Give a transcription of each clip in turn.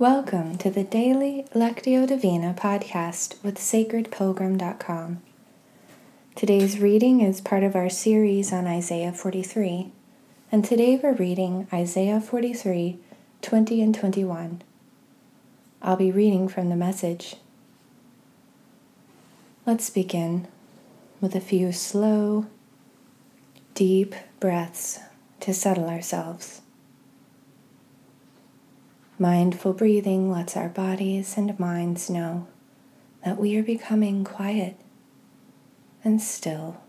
Welcome to the daily Lectio Divina podcast with sacredpilgrim.com. Today's reading is part of our series on Isaiah 43, and today we're reading Isaiah 43 20 and 21. I'll be reading from the message. Let's begin with a few slow, deep breaths to settle ourselves. Mindful breathing lets our bodies and minds know that we are becoming quiet and still.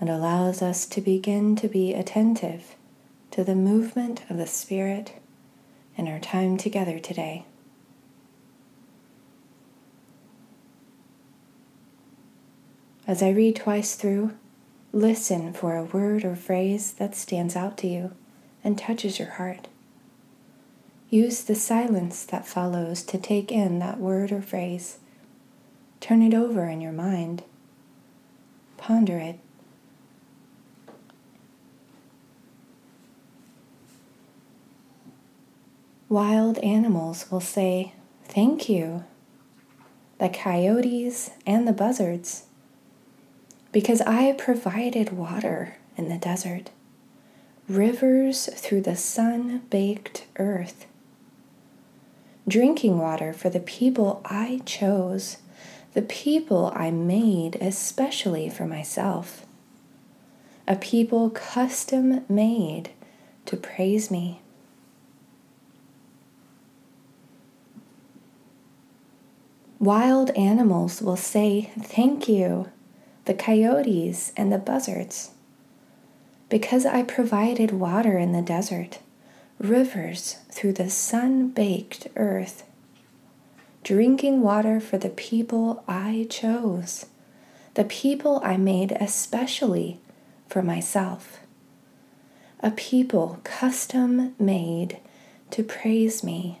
It allows us to begin to be attentive to the movement of the Spirit in our time together today. As I read twice through, listen for a word or phrase that stands out to you and touches your heart. Use the silence that follows to take in that word or phrase. Turn it over in your mind. Ponder it. Wild animals will say, Thank you. The coyotes and the buzzards. Because I provided water in the desert, rivers through the sun baked earth drinking water for the people I chose, the people I made especially for myself, a people custom made to praise me. Wild animals will say thank you, the coyotes and the buzzards, because I provided water in the desert rivers through the sun baked earth, drinking water for the people I chose, the people I made especially for myself, a people custom made to praise me.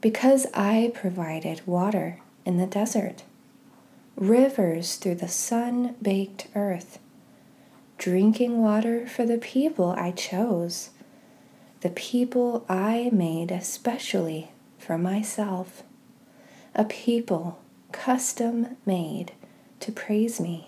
because I provided water in the desert, rivers through the sun baked earth, drinking water for the people I chose, the people I made especially for myself, a people custom made to praise me.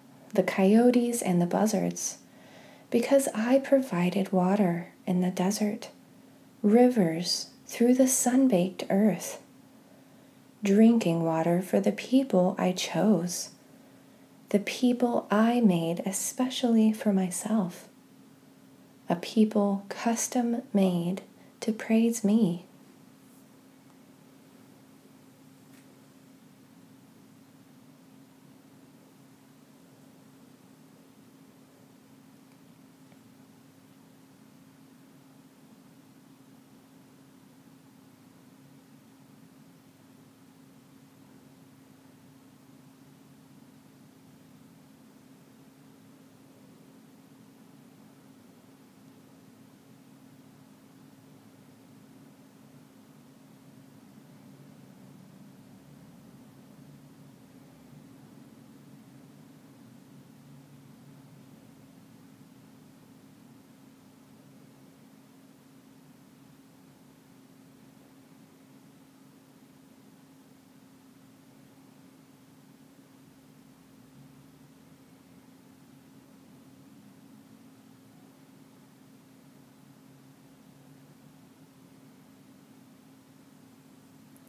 the coyotes and the buzzards, because I provided water in the desert, rivers through the sun baked earth, drinking water for the people I chose, the people I made especially for myself, a people custom made to praise me.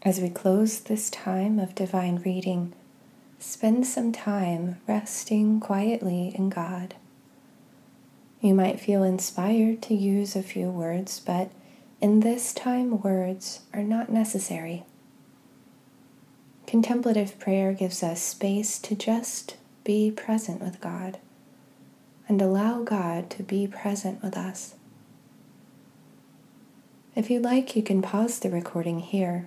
As we close this time of divine reading, spend some time resting quietly in God. You might feel inspired to use a few words, but in this time, words are not necessary. Contemplative prayer gives us space to just be present with God and allow God to be present with us. If you like, you can pause the recording here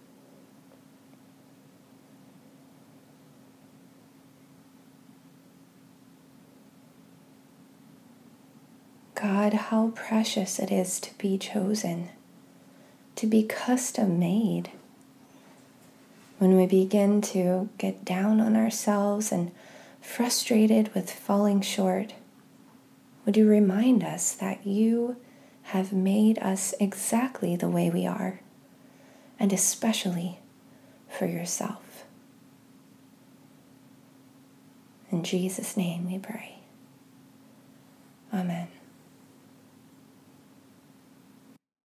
God, how precious it is to be chosen, to be custom made. When we begin to get down on ourselves and frustrated with falling short, would you remind us that you have made us exactly the way we are, and especially for yourself? In Jesus' name we pray. Amen.